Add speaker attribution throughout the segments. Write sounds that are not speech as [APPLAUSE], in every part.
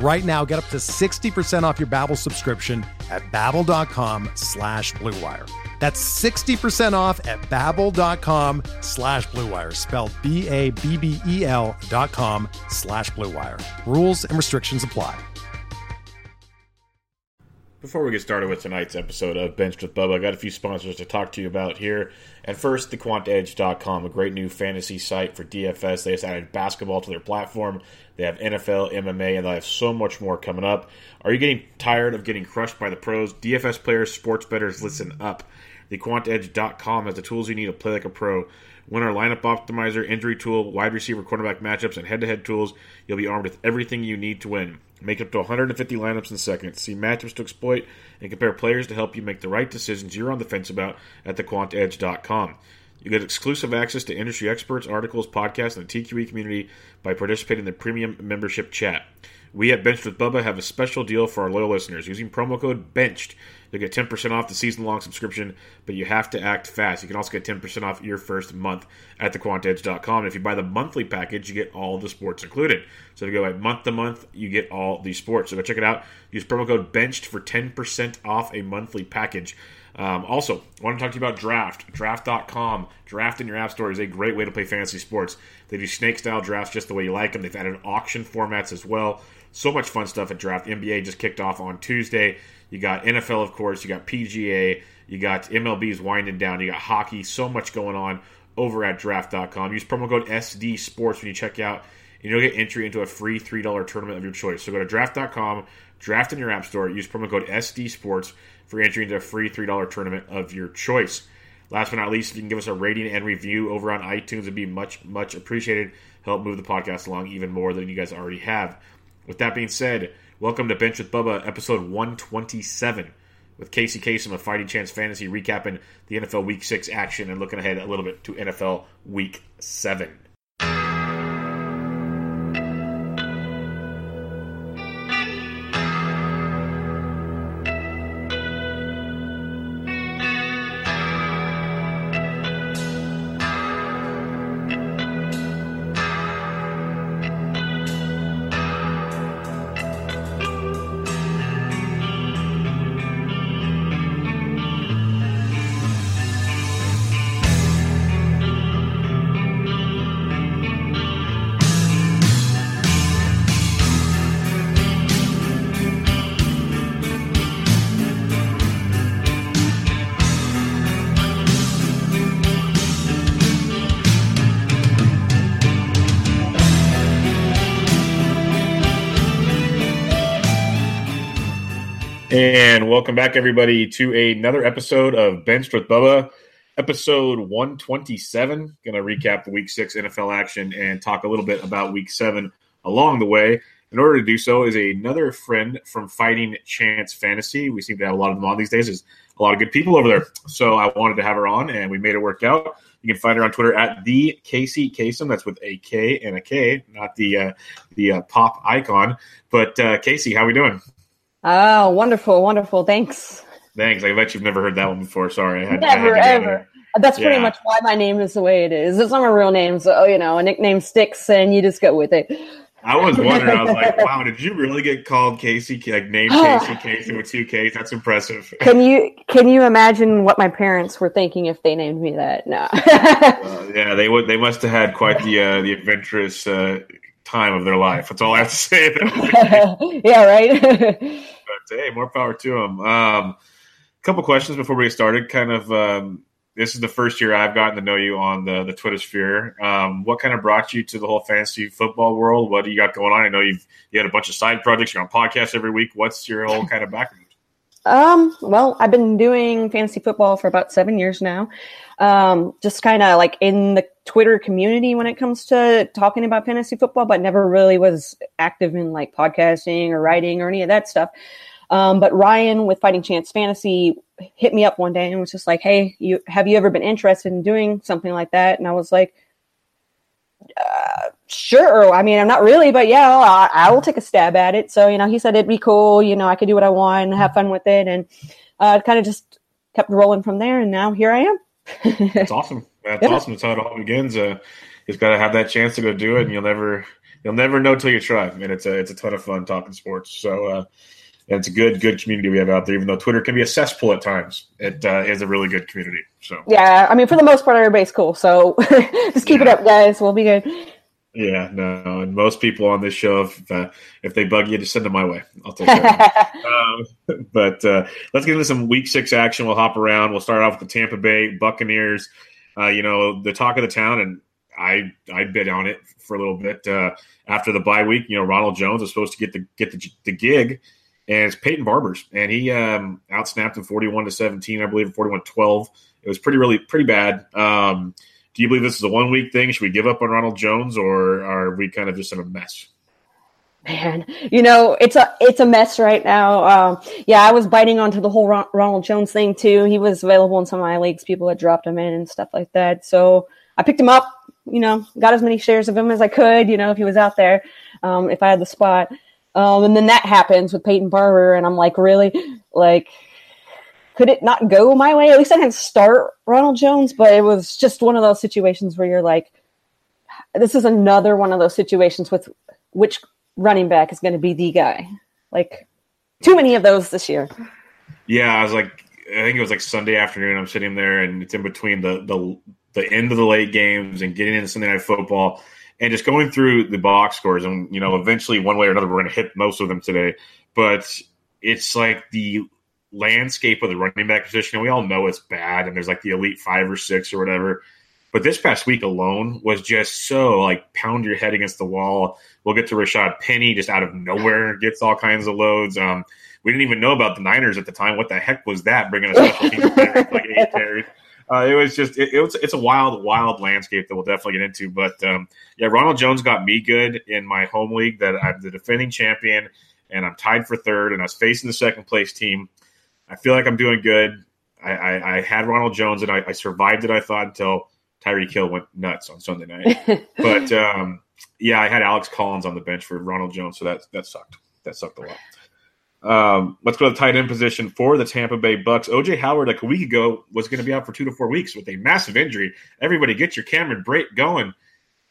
Speaker 1: Right now, get up to 60% off your Babbel subscription at babbel.com slash bluewire. That's 60% off at babbel.com slash bluewire, spelled B-A-B-B-E-L dot com slash bluewire. Rules and restrictions apply.
Speaker 2: Before we get started with tonight's episode of Benched with Bubba, I got a few sponsors to talk to you about here. And first, thequantedge.com, a great new fantasy site for DFS. They just added basketball to their platform. They have NFL, MMA, and they have so much more coming up. Are you getting tired of getting crushed by the pros? DFS players, sports bettors, listen up. TheQuantEdge.com has the tools you need to play like a pro. Winner lineup optimizer, injury tool, wide receiver, cornerback matchups, and head-to-head tools. You'll be armed with everything you need to win. Make up to 150 lineups in seconds. See matchups to exploit and compare players to help you make the right decisions you're on the fence about at thequantedge.com. You get exclusive access to industry experts, articles, podcasts, and the TQE community by participating in the premium membership chat. We at Benched with Bubba have a special deal for our loyal listeners. Using promo code BENCHED, you'll get 10% off the season long subscription, but you have to act fast. You can also get 10% off your first month at thequantedge.com. And if you buy the monthly package, you get all the sports included. So if you go by month to month, you get all the sports. So go check it out. Use promo code BENCHED for 10% off a monthly package. Um, also, I want to talk to you about Draft. Draft.com. Draft in your app store is a great way to play fantasy sports. They do snake style drafts just the way you like them. They've added auction formats as well. So much fun stuff at Draft. NBA just kicked off on Tuesday. You got NFL, of course. You got PGA. You got MLB's winding down. You got hockey. So much going on over at Draft.com. Use promo code SD Sports when you check out, and you'll get entry into a free $3 tournament of your choice. So go to Draft.com, draft in your app store, use promo code SD Sports for entry into a free $3 tournament of your choice. Last but not least, if you can give us a rating and review over on iTunes, it'd be much, much appreciated. Help move the podcast along even more than you guys already have. With that being said, welcome to Bench with Bubba, episode 127, with Casey Kasem of Fighting Chance Fantasy recapping the NFL Week 6 action and looking ahead a little bit to NFL Week 7. And welcome back, everybody, to another episode of Benched with Bubba, episode 127. Going to recap the Week 6 NFL action and talk a little bit about Week 7 along the way. In order to do so, is another friend from Fighting Chance Fantasy. We seem to have a lot of them on these days. There's a lot of good people over there. So I wanted to have her on, and we made it work out. You can find her on Twitter at the Casey Kasem. That's with a K and a K, not the uh, the uh, pop icon. But uh, Casey, how we doing?
Speaker 3: Oh, wonderful, wonderful. Thanks.
Speaker 2: Thanks. I bet you've never heard that one before. Sorry. I
Speaker 3: had, never, I had ever. That's pretty yeah. much why my name is the way it is. It's not my real name, so you know, a nickname sticks, and you just go with it.
Speaker 2: I was wondering. I was like, [LAUGHS] "Wow, did you really get called Casey? Like named [SIGHS] Casey Casey with two Ks? That's impressive." [LAUGHS]
Speaker 3: Can you can you imagine what my parents were thinking if they named me that? No. [LAUGHS]
Speaker 2: uh, yeah, they would. They must have had quite the uh, the adventurous uh, time of their life. That's all I have to [LAUGHS] say. [LAUGHS]
Speaker 3: yeah, right. [LAUGHS]
Speaker 2: but hey, more power to them. Um, couple questions before we get started. Kind of um, this is the first year I've gotten to know you on the the Twitter sphere. Um, what kind of brought you to the whole fantasy football world? What do you got going on? I know you've you had a bunch of side projects. You're on podcasts every week. What's your whole kind of background?
Speaker 3: Um, well, I've been doing fantasy football for about seven years now. Um, just kind of like in the Twitter community when it comes to talking about fantasy football, but never really was active in like podcasting or writing or any of that stuff. Um, but Ryan with Fighting Chance Fantasy hit me up one day and was just like, "Hey, you have you ever been interested in doing something like that?" And I was like, uh, "Sure." I mean, I'm not really, but yeah, I, I, will take a stab at it. So you know, he said it'd be cool. You know, I could do what I want, have fun with it, and uh, kind of just kept rolling from there. And now here I am.
Speaker 2: That's awesome. That's yeah. awesome. That's how it all begins. Uh, just got to have that chance to go do it, and you'll never you'll never know till you try. I And it's a it's a ton of fun talking sports. So uh, and it's a good good community we have out there. Even though Twitter can be a cesspool at times, it uh, is a really good community. So
Speaker 3: yeah, I mean for the most part, everybody's cool. So [LAUGHS] just keep yeah. it up, guys. We'll be good.
Speaker 2: Yeah, no, and most people on this show, if, uh, if they bug you, just send them my way. I'll take care [LAUGHS] um, [LAUGHS] But uh, let's get into some Week Six action. We'll hop around. We'll start off with the Tampa Bay Buccaneers. Uh, you know, the talk of the town, and I I bid on it for a little bit uh, after the bye week. You know, Ronald Jones was supposed to get the get the, the gig, and it's Peyton Barbers, and he um, outsnapped him forty-one to seventeen, I believe, 41-12. It was pretty really pretty bad. Um, do you believe this is a one week thing? Should we give up on Ronald Jones, or are we kind of just in a mess?
Speaker 3: Man, you know it's a it's a mess right now. Um, yeah, I was biting onto the whole Ronald Jones thing too. He was available in some of my leagues. People had dropped him in and stuff like that. So I picked him up. You know, got as many shares of him as I could. You know, if he was out there, um, if I had the spot. Um, and then that happens with Peyton Barber, and I'm like, really, like, could it not go my way? At least I didn't start Ronald Jones, but it was just one of those situations where you're like, this is another one of those situations with which running back is going to be the guy. Like, too many of those this year.
Speaker 2: Yeah, I was like, I think it was like Sunday afternoon. I'm sitting there, and it's in between the the the end of the late games and getting into Sunday night football and just going through the box scores, and you know, eventually one way or another, we're going to hit most of them today. But it's like the landscape of the running back position. We all know it's bad, and there's like the elite five or six or whatever. But this past week alone was just so like pound your head against the wall. We'll get to Rashaad Penny just out of nowhere gets all kinds of loads. Um, we didn't even know about the Niners at the time. What the heck was that? Bringing team like eight carries uh, it was just it, it, was it's a wild wild landscape that we'll definitely get into. But um, yeah, Ronald Jones got me good in my home league that I'm the defending champion and I'm tied for third and I was facing the second place team. I feel like I'm doing good. I, I, I had Ronald Jones and I, I, survived it. I thought until Tyreek Hill went nuts on Sunday night. [LAUGHS] but um, yeah, I had Alex Collins on the bench for Ronald Jones, so that that sucked. That sucked a lot. Um, let's go to the tight end position for the Tampa Bay Bucks. OJ Howard, like a week ago, was going to be out for two to four weeks with a massive injury. Everybody, get your Cameron Brate going.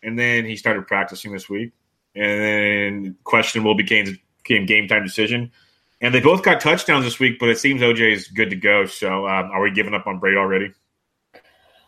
Speaker 2: And then he started practicing this week, and then questionable became became game time decision. And they both got touchdowns this week, but it seems OJ is good to go. So, um, are we giving up on Brate already?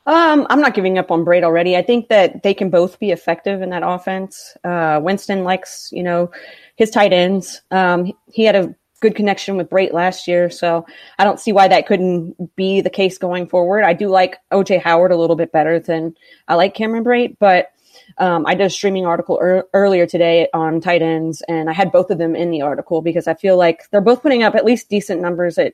Speaker 3: Um, I'm not giving up on Brate already. I think that they can both be effective in that offense. Uh, Winston likes, you know, his tight ends. Um, he had a good connection with Brate last year, so I don't see why that couldn't be the case going forward. I do like OJ Howard a little bit better than I like Cameron Brate, but um, I did a streaming article er- earlier today on tight ends, and I had both of them in the article because I feel like they're both putting up at least decent numbers at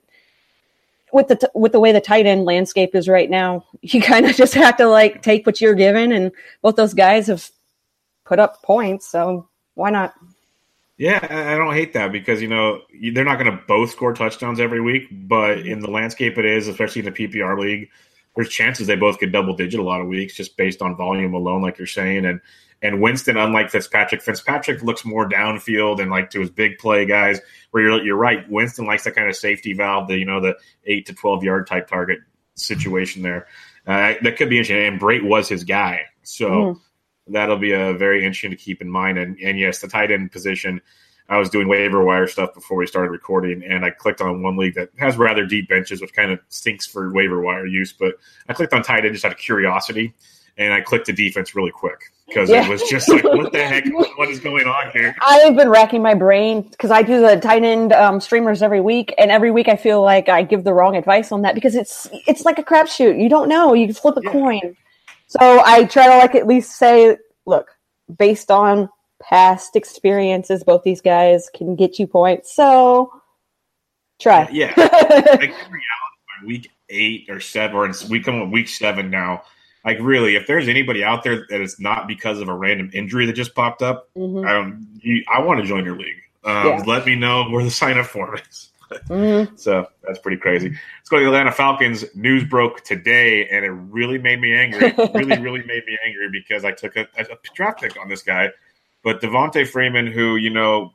Speaker 3: with the t- with the way the tight end landscape is right now. [LAUGHS] You kind of just have to like take what you're given, and both those guys have put up points, so why not?
Speaker 2: Yeah, I don't hate that because you know they're not going to both score touchdowns every week, but in the landscape it is, especially in the PPR league, there's chances they both get double digit a lot of weeks just based on volume alone, like you're saying. And and Winston, unlike Fitzpatrick, Fitzpatrick looks more downfield and like to his big play guys. Where you're you're right, Winston likes that kind of safety valve, the you know the eight to twelve yard type target situation there. Uh, that could be interesting. And Brate was his guy, so. Mm that'll be a very interesting to keep in mind. And, and yes, the tight end position. I was doing waiver wire stuff before we started recording, and I clicked on one league that has rather deep benches, which kind of stinks for waiver wire use. But I clicked on tight end just out of curiosity, and I clicked the defense really quick. because yeah. it was just like, what the heck? [LAUGHS] what is going on here?
Speaker 3: I've been racking my brain because I do the tight end um, streamers every week, and every week I feel like I give the wrong advice on that because it's it's like a crapshoot. You don't know. You flip a yeah. coin. So I try to like at least say, look, based on past experiences, both these guys can get you points. So try.
Speaker 2: Yeah. [LAUGHS] like week eight or seven, or we come on week seven now. Like really, if there's anybody out there that is not because of a random injury that just popped up, mm-hmm. I. You, I want to join your league. Um, yeah. Let me know where the sign up form is. Mm-hmm. So that's pretty crazy. Let's go to the Atlanta Falcons. News broke today, and it really made me angry. really, [LAUGHS] really made me angry because I took a, a draft pick on this guy. But Devonta Freeman, who you know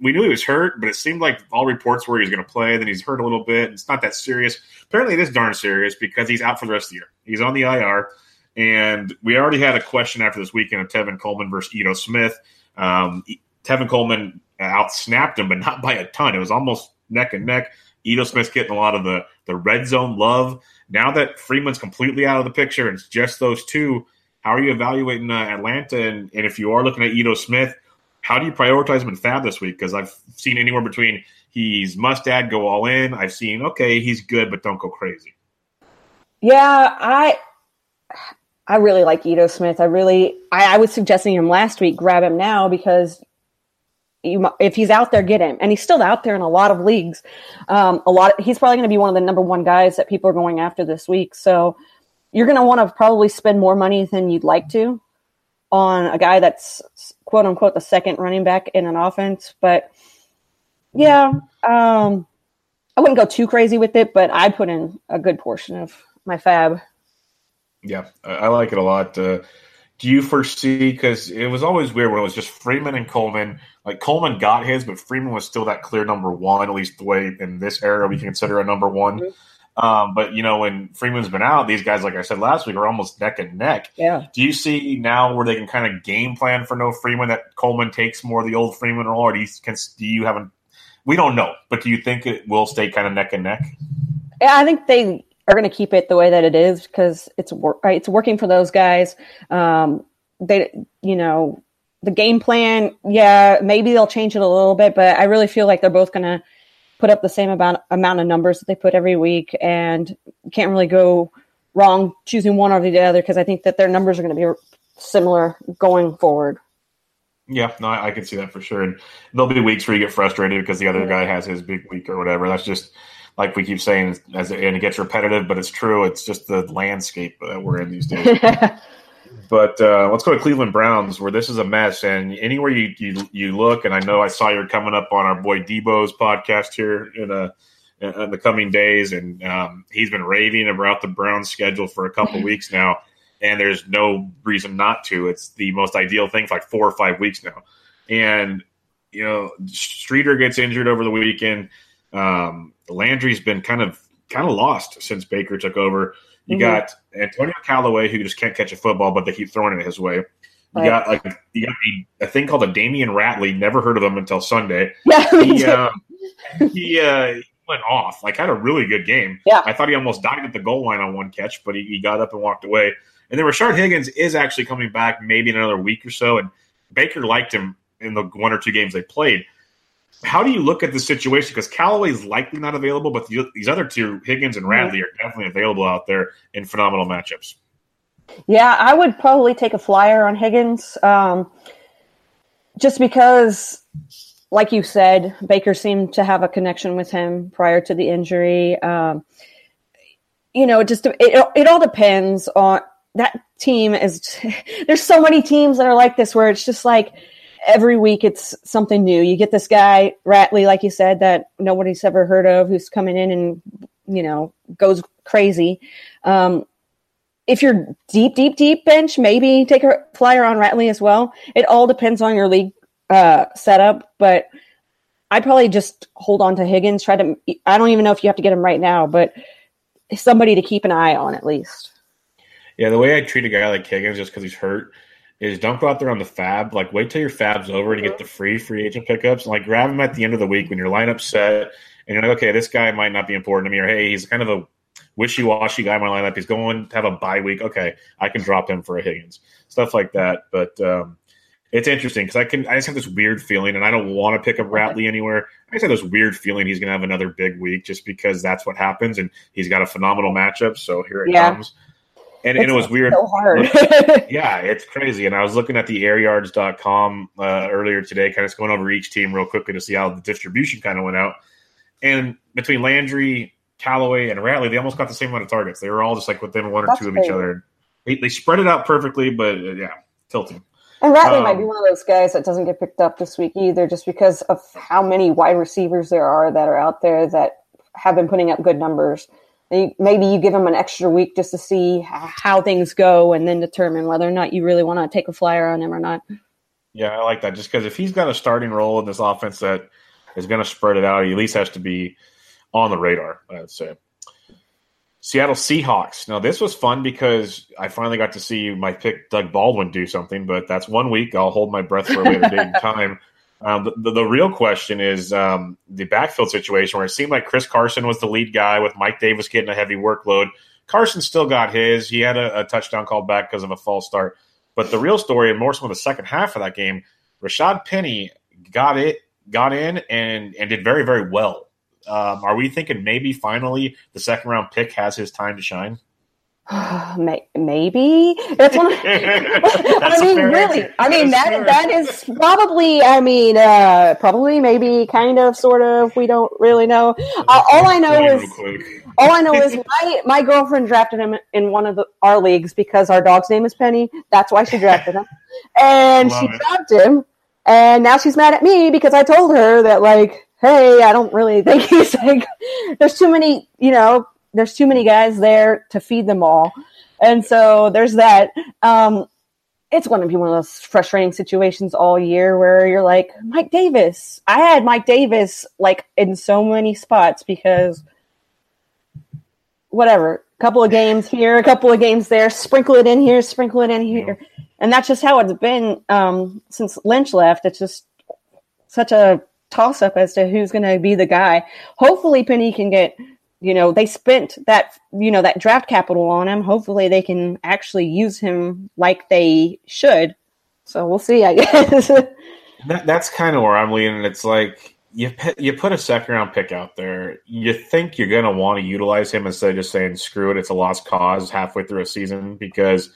Speaker 2: we knew he was hurt, but it seemed like all reports were he was going to play. Then he's hurt a little bit. It's not that serious. Apparently, it is darn serious because he's out for the rest of the year. He's on the IR, and we already had a question after this weekend of Tevin Coleman versus Ito Smith. Um, Tevin Coleman out snapped him, but not by a ton. It was almost neck and neck. Ito Smith's getting a lot of the the red zone love. Now that Freeman's completely out of the picture and it's just those two, how are you evaluating uh, Atlanta? And, and if you are looking at Ito Smith, how do you prioritize him in Fab this week? Because I've seen anywhere between he's must add, go all in. I've seen okay, he's good, but don't go crazy.
Speaker 3: Yeah, I I really like Ito Smith. I really I, I was suggesting him last week. Grab him now because you, if he's out there, get him. And he's still out there in a lot of leagues. Um, a lot. Of, he's probably going to be one of the number one guys that people are going after this week. So you're going to want to probably spend more money than you'd like to on a guy that's quote unquote the second running back in an offense. But yeah, um, I wouldn't go too crazy with it, but I put in a good portion of my fab.
Speaker 2: Yeah, I like it a lot. Uh, do you foresee because it was always weird when it was just Freeman and Coleman? Like Coleman got his, but Freeman was still that clear number one, at least the way in this era we can consider a number one. Mm-hmm. Um, but you know, when Freeman's been out, these guys, like I said last week, are almost neck and neck.
Speaker 3: Yeah.
Speaker 2: Do you see now where they can kind of game plan for no Freeman that Coleman takes more of the old Freeman role, or do you, can, do you have a? We don't know, but do you think it will stay kind of neck and neck?
Speaker 3: I think they are going to keep it the way that it is because it's wor- it's working for those guys. Um, they, you know, the game plan, yeah, maybe they'll change it a little bit, but I really feel like they're both going to put up the same amount amount of numbers that they put every week, and can't really go wrong choosing one or the other because I think that their numbers are going to be similar going forward.
Speaker 2: Yeah, no, I, I, can see that for sure. And there'll be weeks where you get frustrated because the other guy has his big week or whatever. That's just like we keep saying, as it, and it gets repetitive, but it's true. It's just the landscape that we're in these days. [LAUGHS] But uh, let's go to Cleveland Browns, where this is a mess. And anywhere you, you you look, and I know I saw you're coming up on our boy Debo's podcast here in a in the coming days, and um, he's been raving about the Browns schedule for a couple [LAUGHS] weeks now, and there's no reason not to. It's the most ideal thing for like four or five weeks now, and you know Streeter gets injured over the weekend. Um, Landry's been kind of kind of lost since Baker took over. You mm-hmm. got Antonio Callaway who just can't catch a football, but they keep throwing it his way. You right. got like you got a, a, thing called a Damion Ratley. Never heard of him until Sunday. [LAUGHS] Yeah, he uh, he uh, went off. Like had a really good game.
Speaker 3: Yeah,
Speaker 2: I thought he almost died at the goal line on one catch, but he, he got up and walked away. And then Rashard Higgins is actually coming back maybe in another week or so. And Baker liked him in the one or two games they played how do you look at the situation? Because Callaway is likely not available, but the, these other two, Higgins and Ratley, are definitely available out there in phenomenal matchups.
Speaker 3: Yeah, I would probably take a flyer on Higgins, um, just because, like you said, Baker seemed to have a connection with him prior to the injury. Um, you know, it just it, it all depends on that team. Is [LAUGHS] there's so many teams that are like this where it's just like every week it's something new. You get this guy Ratley, like you said, that nobody's ever heard of, who's coming in and you know goes crazy. Um, if you're deep, deep, deep bench, maybe take a flyer on Ratley as well. It all depends on your league uh, setup, but I'd probably just hold on to Higgins. Try to. I don't even know if you have to get him right now, but somebody to keep an eye on at least.
Speaker 2: Yeah, the way I treat a guy like Higgins, just because he's hurt, is don't go out there on the fab. Like wait till your fab's over and you get the free free agent pickups. And like grab them at the end of the week when your lineup's set and you're like, okay, this guy might not be important to me, or hey, he's kind of a wishy washy guy in my lineup. He's going to have a bye week. Okay, I can drop him for a Higgins, stuff like that. But um, it's interesting because I can I just have this weird feeling, and I don't want to pick up Ratley anywhere. I just have this weird feeling he's going to have another big week just because that's what happens, and he's got a phenomenal matchup. So here it yeah. comes. And, and, it was weird.
Speaker 3: So hard. [LAUGHS]
Speaker 2: yeah, it's crazy. And I was looking at the airyards.com uh, earlier today, kind of going over each team real quickly to see how the distribution kind of went out. And between Landry, Callaway, and Ratley, they almost got the same amount of targets. They were all just like within one or That's two of crazy. each other. They, they, spread it out perfectly, but uh, yeah, tilting.
Speaker 3: And Ratley um, might be one of those guys that doesn't get picked up this week either, just because of how many wide receivers there are that are out there that have been putting up good numbers maybe you give them an extra week just to see how things go and then determine whether or not you really want to take a flyer on him or not.
Speaker 2: Yeah, I like that. Just because if he's got a starting role in this offense that is going to spread it out, he at least has to be on the radar, I'd say. Seattle Seahawks. Now, this was fun because I finally got to see my pick, Doug Baldwin, do something, but that's one week. I'll hold my breath for a later date and [LAUGHS] time. Um, the, the, real question is um, the backfield situation where it seemed like Chris Carson was the lead guy with Mike Davis getting a heavy workload. Carson still got his. He had a, a touchdown called back because of a false start. But the real story, and more so in the second half of that game, Rashaad Penny got it, got in, and and did very very well. Um, are we thinking maybe finally the second round pick has his time to shine? [SIGHS]
Speaker 3: maybe that's one. Of, [LAUGHS] [LAUGHS] I mean, really. I mean that that is probably. I mean, uh, probably, maybe, kind of, sort of. We don't really know. Uh, all I know is all I know is my my girlfriend drafted him in one of the, our leagues because our dog's name is Penny. That's why she drafted him, and she it. drafted him. And now she's mad at me because I told her that like, hey, I don't really think [LAUGHS] he's like. There's too many, you know, there's too many guys there to feed them all. And so there's that. Um, it's going to be one of those frustrating situations all year where you're like, Mike Davis. I had Mike Davis like in so many spots because whatever, a couple of games here, a couple of games there, sprinkle it in here, sprinkle it in here. And that's just how it's been um, since Lynch left. It's just such a toss up as to who's going to be the guy. Hopefully, Penny can get you know they spent that you know that draft capital on him. Hopefully they can actually use him like they should. So we'll see i [LAUGHS] guess.
Speaker 2: That, that's kind of where i'm leaning. It's like you you put a second round pick out there you think you're going to want to utilize him instead of just saying screw it it's a lost cause halfway through a season because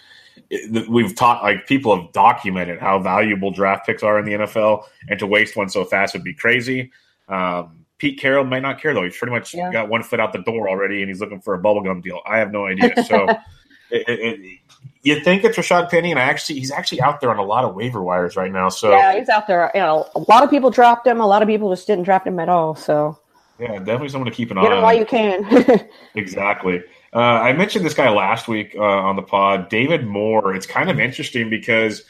Speaker 2: we've taught like people have documented how valuable draft picks are in the nfl and to waste one so fast would be crazy. Um, Pete Carroll might not care though. He's pretty much yeah. got one foot out the door already, and he's looking for a bubblegum deal. I have no [LAUGHS] idea. So, [LAUGHS] it, it, it, you think it's Rashaad Penny, and I actually he's actually out there on a lot of waiver wires right now. So
Speaker 3: yeah, he's out there. You know, a lot of people dropped him. A lot of people just didn't draft him at all. So
Speaker 2: yeah, definitely someone to keep an
Speaker 3: Get
Speaker 2: eye on.
Speaker 3: while you can. [LAUGHS]
Speaker 2: exactly. Uh, I mentioned this guy last week uh, on the pod, David Moore. It's kind of interesting because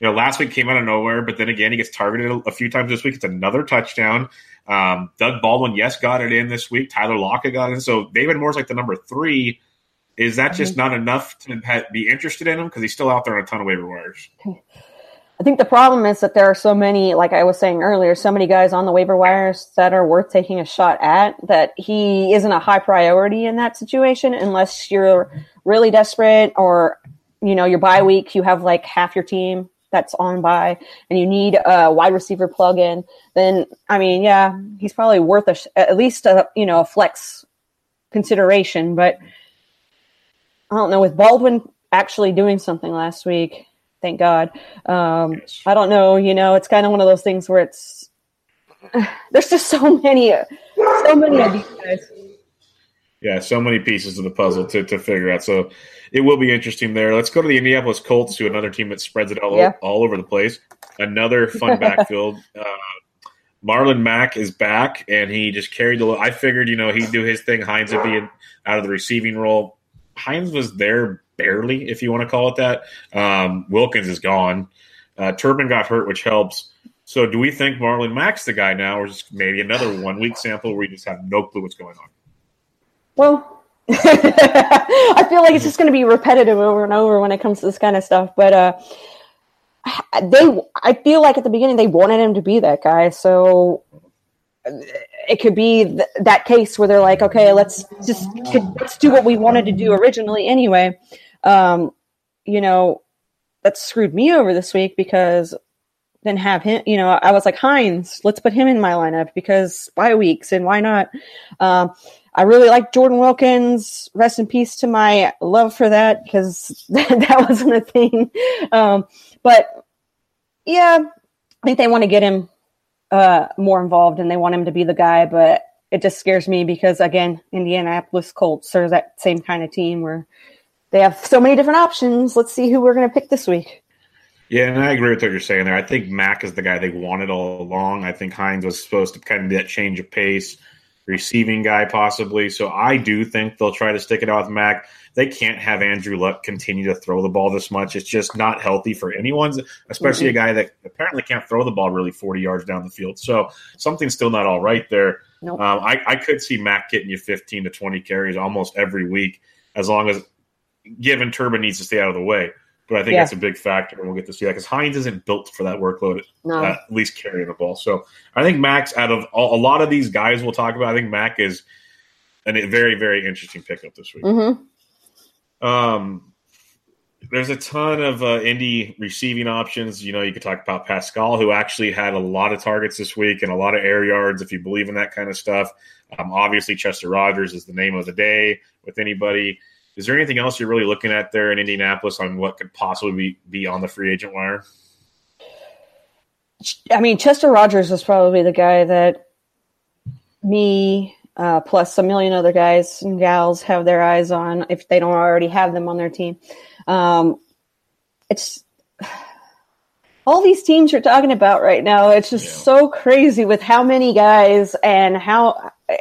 Speaker 2: you know last week came out of nowhere, but then again he gets targeted a few times this week. It's another touchdown. Um, Doug Baldwin, yes, got it in this week. Tyler Lockett got in. So David Moore's like the number three. Is that just mm-hmm. not enough to be interested in him because he's still out there on a ton of waiver wires?
Speaker 3: I think the problem is that there are so many, like I was saying earlier, so many guys on the waiver wires that are worth taking a shot at that he isn't a high priority in that situation unless you're really desperate or, you know, your bye week, you have like half your team that's on by and you need a wide receiver plug in, then I mean, yeah, he's probably worth a, at least a you know a flex consideration. But I don't know with Baldwin actually doing something last week. Thank God. Um, I don't know. You know, it's kind of one of those things where it's [SIGHS] there's just so many, so many of these guys.
Speaker 2: Yeah, so many pieces of the puzzle to, to figure out. So it will be interesting there. Let's go to the Indianapolis Colts, to another team that spreads it all, yeah. all over the place. Another fun [LAUGHS] backfield. Uh, Marlon Mack is back, and he just carried the. I figured, you know, he'd do his thing. Hines would be in, out of the receiving role. Hines was there barely, if you want to call it that. Um, Wilkins is gone. Uh, Turbin got hurt, which helps. So, do we think Marlon Mack's the guy now, or just maybe another one week sample where we just have no clue what's going on?
Speaker 3: Well, [LAUGHS] I feel like it's just going to be repetitive over and over when it comes to this kind of stuff. But uh, [SIGHS] they, I feel like at the beginning they wanted him to be that guy. So it could be th- that case where they're like, okay, let's just let's do what we wanted to do originally anyway. Um, you know, that screwed me over this week because then have him. You know, I was like Hines, let's put him in my lineup because bye weeks and why not? Um, I really like Jordan Wilkins. Rest in peace to my love for that because [LAUGHS] that wasn't a thing. Um, but yeah, I think they want to get him uh, more involved and they want him to be the guy. But it just scares me because again, Indianapolis Colts are that same kind of team where they have so many different options. Let's see who we're going to pick this week.
Speaker 2: Yeah, and I agree with what you're saying there. I think Mack is the guy they wanted all along. I think Hines was supposed to kind of do that change of pace, receiving guy possibly. So I do think they'll try to stick it out with Mack. They can't have Andrew Luck continue to throw the ball this much. It's just not healthy for anyone, especially mm-hmm. a guy that apparently can't throw the ball really 40 yards down the field. So something's still not all right there. Nope. Um, I, I could see Mack getting you 15 to 20 carries almost every week as long as given Turbin needs to stay out of the way. But I think yeah. that's a big factor, and we'll get to see that because Hines isn't built for that workload, no. at least carrying the ball. So I think Max, out of a lot of these guys we'll talk about, I think Mack is a very, very interesting pickup this week. Mm-hmm. Um, there's a ton of uh, Indy receiving options. You know, you could talk about Pascal, who actually had a lot of targets this week and a lot of air yards, if you believe in that kind of stuff. Um, obviously, Chester Rogers is the name of the day with anybody. Is there anything else you're really looking at there in Indianapolis on what could possibly be, be on the free agent wire?
Speaker 3: I mean, Chester Rogers is probably the guy that me uh, plus a million other guys and gals have their eyes on if they don't already have them on their team. Um, it's all these teams you're talking about right now. It's just yeah. so crazy with how many guys and how eh,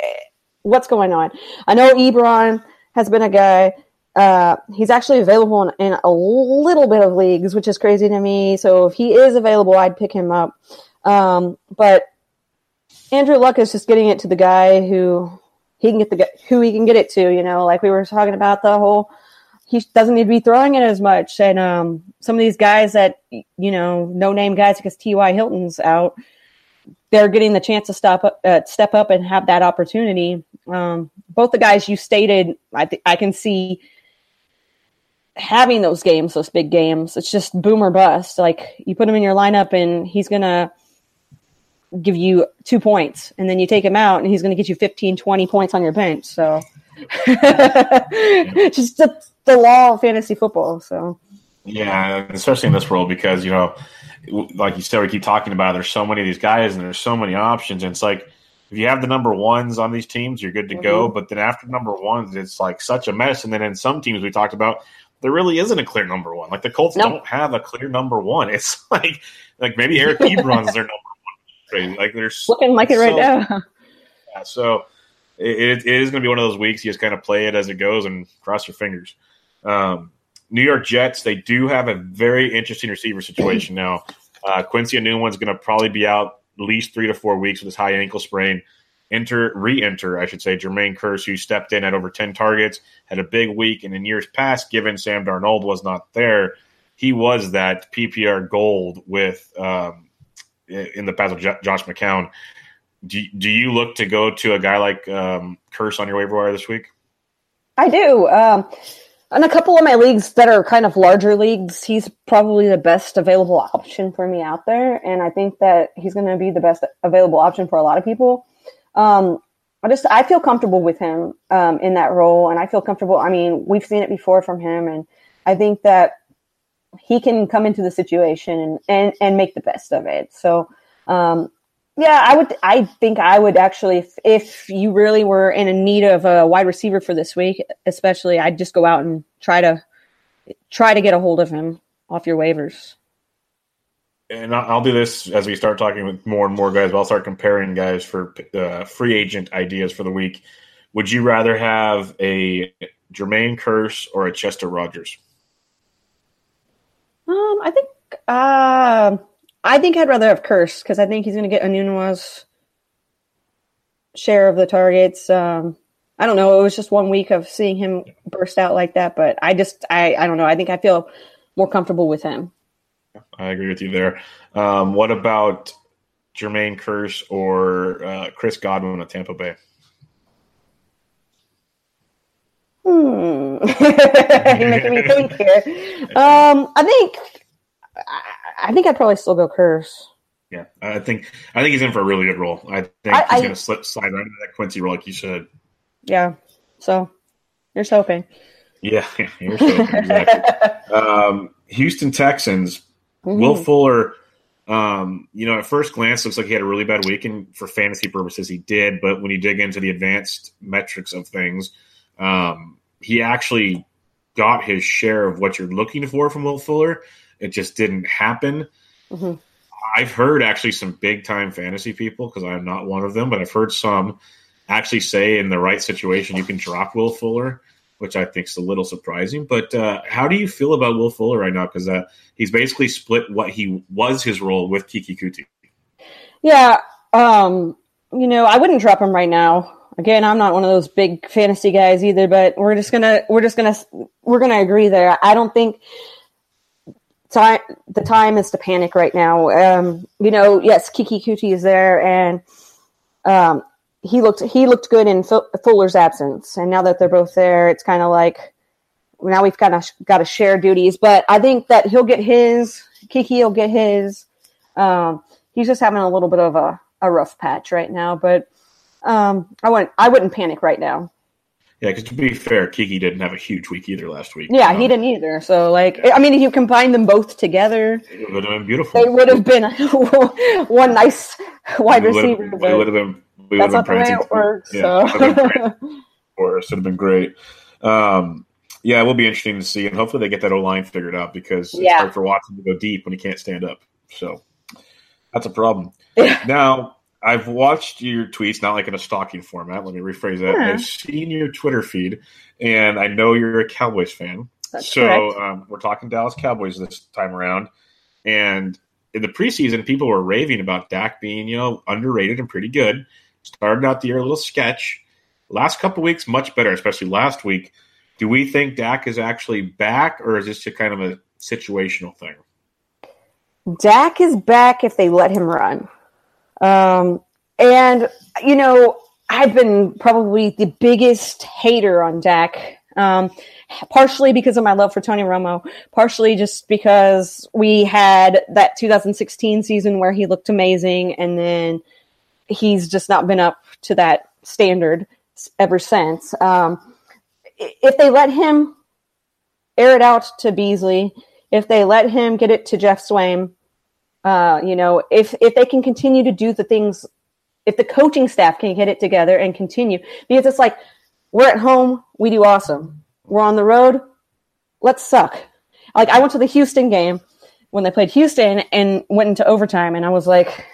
Speaker 3: what's going on. I know Ebron has been a guy uh, he's actually available in, in, a little bit of leagues, which is crazy to me. So if he is available, I'd pick him up. Um, but Andrew Luck is just getting it to the guy who he can get the who he can get it to. You know, like we were talking about the whole. He doesn't need to be throwing it as much, and um, some of these guys that you know, no name guys because T.Y. Hilton's out, they're getting the chance to stop up, uh, step up and have that opportunity. Um, both the guys you stated, I th- I can see having those games, those big games. It's just boom or bust. Like you put him in your lineup and he's going to give you two points and then you take him out and he's going to get you 15, 20 points on your bench. So [LAUGHS] just the, the law of fantasy football. So
Speaker 2: yeah, especially in this world because, you know, like you said, we keep talking about, there's so many of these guys and there's so many options. And it's like, if you have the number ones on these teams, you're good to mm-hmm. go. But then after number ones, it's like such a mess. And then in some teams we talked about, there really isn't a clear number one. Like the Colts nope. don't have a clear number one. [LAUGHS] It's like like maybe Eric Ebron's their number one. Like there's [LAUGHS]
Speaker 3: looking like it right now. [LAUGHS]
Speaker 2: Yeah, so it, it is going to be one of those weeks. You just kind of play it as it goes and cross your fingers. Um, New York Jets, they do have a very interesting receiver situation now. Uh, Quincy Enunwa's going to probably be out at least three to four weeks with his high ankle sprain enter re-enter, I should say, Jermaine Kearse, who stepped in at over 10 targets, had a big week, and in years past, given Sam Darnold was not there, he was that PPR gold with um, in the past of Josh McCown. Do, do you look to go to a guy like um, Kearse on your waiver wire this week?
Speaker 3: I do. Um, in a couple of my leagues that are kind of larger leagues, he's probably the best available option for me out there. And I think that he's going to be the best available option for a lot of people. Um, I just I feel comfortable with him um, in that role, and I feel comfortable. I mean, we've seen it before from him, and I think that he can come into the situation and and, and make the best of it. So, um, yeah, I would. I think I would actually, if, if you really were in a need of a wide receiver for this week, especially, I'd just go out and try to try to get a hold of him off your waivers
Speaker 2: and I'll do this as we start talking with more and more guys. But I'll start comparing guys for uh, free agent ideas for the week. Would you rather have a Jermaine Kearse or a Chester Rogers?
Speaker 3: Um, I think uh, I think I'd rather have Kearse because I think he's going to get Enunwa's share of the targets. Um, I don't know. It was just one week of seeing him burst out like that, but I just I I don't know. I think I feel more comfortable with him.
Speaker 2: I agree with you there. Um, what about Jermaine Kearse or uh, Chris Godwin at Tampa Bay?
Speaker 3: Hmm. [LAUGHS] You're making me think here. Um, I think I, I think I'd probably still go Kearse.
Speaker 2: Yeah, I think I think he's in for a really good role. I think
Speaker 3: I-
Speaker 2: he's going to slip slide right into that Quincy role, like you said.
Speaker 3: Yeah. So you're hoping.
Speaker 2: Yeah, [LAUGHS] here's hoping, exactly. [LAUGHS] um, Houston Texans.
Speaker 3: Mhm.
Speaker 2: Will Fuller. Um, you know, at first glance, looks like he had a really bad week, and for fantasy purposes, he did. But when you dig into the advanced metrics of things, um, he actually got his share of what you're looking for from Will Fuller. It just didn't happen.
Speaker 3: Mhm.
Speaker 2: I've heard actually some big time fantasy people because I'm not one of them, but I've heard some actually say in the right situation you can drop Will Fuller, which I think is a little surprising. But uh, how do you feel about Will Fuller right now? Because uh, he's basically split what he was his role with Keke Coutee.
Speaker 3: Yeah. Um, you know, I wouldn't drop him right now. Again, I'm not one of those big fantasy guys either, but we're just gonna we're just gonna we're gonna agree there. I don't think time the time is to panic right now. Um, you know, yes, Keke Coutee is there, and um, he looked he looked good in Fuller's absence, and now that they're both there, it's kind of like now we've kind of got to share duties. But I think that he'll get his Keke will get his. Um, he's just having a little bit of a, a rough patch right now, but um, I wouldn't I wouldn't panic right now.
Speaker 2: Yeah, because to be fair, Keke didn't have a huge week either last week.
Speaker 3: Yeah,
Speaker 2: Um,
Speaker 3: he didn't either. So like, I mean, if you combine them both together,
Speaker 2: It would have been beautiful.
Speaker 3: they would have been [LAUGHS] one nice wide receiver.
Speaker 2: We would have been. We
Speaker 3: That's not the way it works.
Speaker 2: Yeah,
Speaker 3: So.
Speaker 2: would've been prancing for us. Would have been great. Um, yeah, it will be interesting to see, and hopefully they get that O line figured out because it's
Speaker 3: Yeah.
Speaker 2: hard for Watson to go deep when he can't stand up. So that's a problem. [LAUGHS] Now I've watched your tweets, not like in a stalking format. Let me rephrase that.
Speaker 3: Yeah.
Speaker 2: I've seen your Twitter feed, and I know you're a Cowboys fan.
Speaker 3: That's
Speaker 2: so um, we're talking Dallas Cowboys this time around, and in the preseason, people were raving about Dak being you know underrated and pretty good. Started out the year a little sketch. Last couple weeks, much better, especially last week. Do we think Dak is actually back, or is this just kind of a situational thing?
Speaker 3: Dak is back if they let him run. Um, and, you know, I've been probably the biggest hater on Dak, um, partially because of my love for Tony Romo, partially just because we had that 2016 season where he looked amazing, and then he's just not been up to that standard ever since. Um, if they let him air it out to Beasley, if they let him get it to Geoff Swaim, uh, you know, if if they can continue to do the things, if the coaching staff can get it together and continue, because it's like we're at home, we do awesome. We're on the road, let's suck. Like I went to the Houston game when they played Houston and went into overtime, and I was like,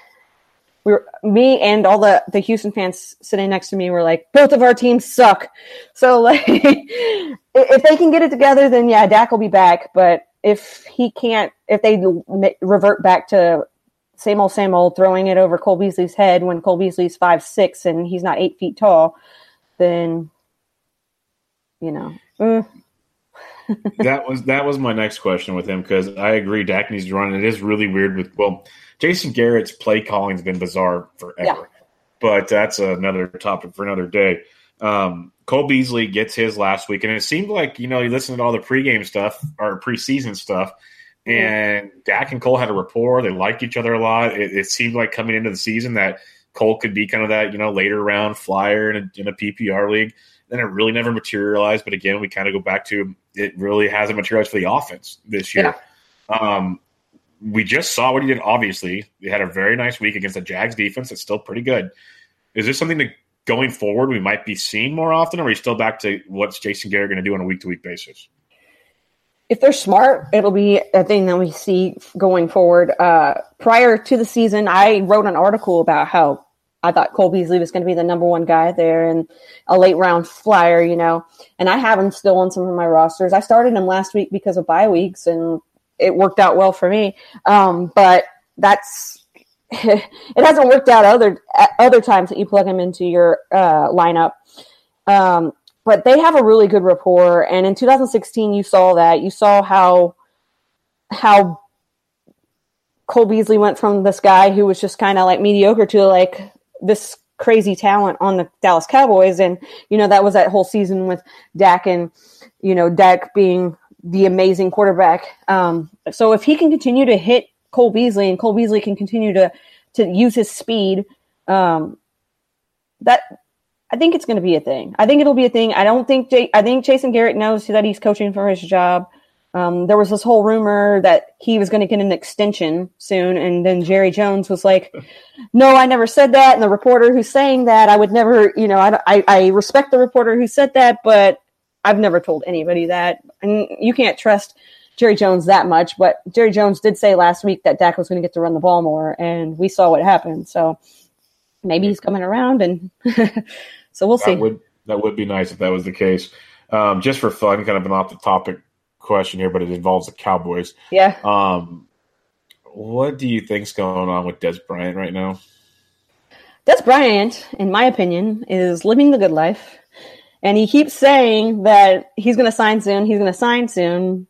Speaker 3: we were me and all the the Houston fans sitting next to me were like, both of our teams suck. So [LAUGHS] like, if they can get it together, then yeah, Dak will be back. But if he can't, if they revert back to same old, same old, throwing it over Cole Beasley's head when Cole Beasley's five six and he's not eight feet tall, then you know, mm,
Speaker 2: that was that was my next question with him because I agree Dak needs to run. It is really weird with well, Jason Garrett's play calling's been bizarre forever,
Speaker 3: Yeah.
Speaker 2: but that's another topic for another day. Um, Cole Beasley gets his last week, and it seemed like you know you listened to all the pregame stuff or preseason stuff, and Dak and Cole had a rapport. They liked each other a lot. It, it seemed like coming into the season that Cole could be kind of that you know later round flyer in a, in a PPR league. Then it really never materialized. But again, we kind of go back to it really hasn't materialized for the offense this year. Um, we just saw what he did. Obviously, he had a very nice week against the Jags defense. That's still pretty good. Is this something that going forward we might be seeing more often, or are we still back to what's Jason Garrett going to do on a week to week basis?
Speaker 3: if they're smart, it'll be a thing that we see going forward. Uh, prior to the season, I wrote an article about how I thought Cole Beasley was going to be the number one guy there and a late round flyer, you know. And I have him still on some of my rosters. I started him last week because of bye weeks, and it worked out well for me. Um, but that's [LAUGHS] it hasn't worked out other other times that you plug him into your uh, lineup. Um, but they have a really good rapport, and in 2016, you saw that. You saw how how Cole Beasley went from this guy who was just kind of like mediocre to like this crazy talent on the Dallas Cowboys. And, you know, that was that whole season with Dak and, you know, Dak being the amazing quarterback. Um, so if he can continue to hit Cole Beasley and Cole Beasley can continue to, to use his speed, um, that I think it's going to be a thing. I think it'll be a thing. I don't think J- I think Jason Garrett knows that he's coaching for his job. Um, there was this whole rumor that he was going to get an extension soon, and then Jerry Jones was like, [LAUGHS] "No, I never said that." And the reporter who's saying that, I would never, you know, I, I, I respect the reporter who said that, but I've never told anybody that, and you can't trust Jerry Jones that much. But Jerry Jones did say last week that Dak was going to get to run the ball more, and we saw what happened. So maybe he's coming around, and [LAUGHS] so we'll
Speaker 2: that
Speaker 3: see.
Speaker 2: Would, that would be nice if that was the case. Um, just for fun, kind of an off the topic question here, but it involves the Cowboys.
Speaker 3: Yeah.
Speaker 2: Um, what do you think's going on with Dez Bryant right now?
Speaker 3: Dez Bryant, in my opinion, is living the good life. And he keeps saying that he's going to sign soon. He's going to sign soon.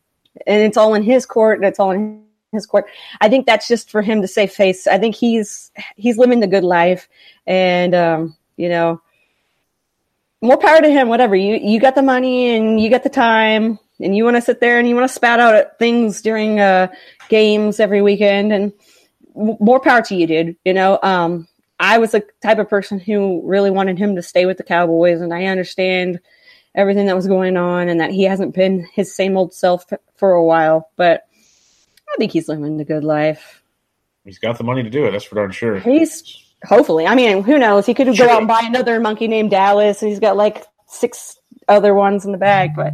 Speaker 3: And it's all in his court. And it's all in his court. I think that's just for him to save face. I think he's, he's living the good life. And, um, you know, more power to him, whatever. You, you got the money and you got the time and you want to sit there and you want to spout out at things during, uh, games every weekend and more power to you, dude. You know, um, I was the type of person who really wanted him to stay with the Cowboys, and I understand everything that was going on and that he hasn't been his same old self for a while. But I think he's living the good life.
Speaker 2: He's got the money to do it. That's for darn sure.
Speaker 3: He's hopefully. I mean, who knows? He could go out and buy another monkey named Dallas, and he's got like six other ones in the bag. But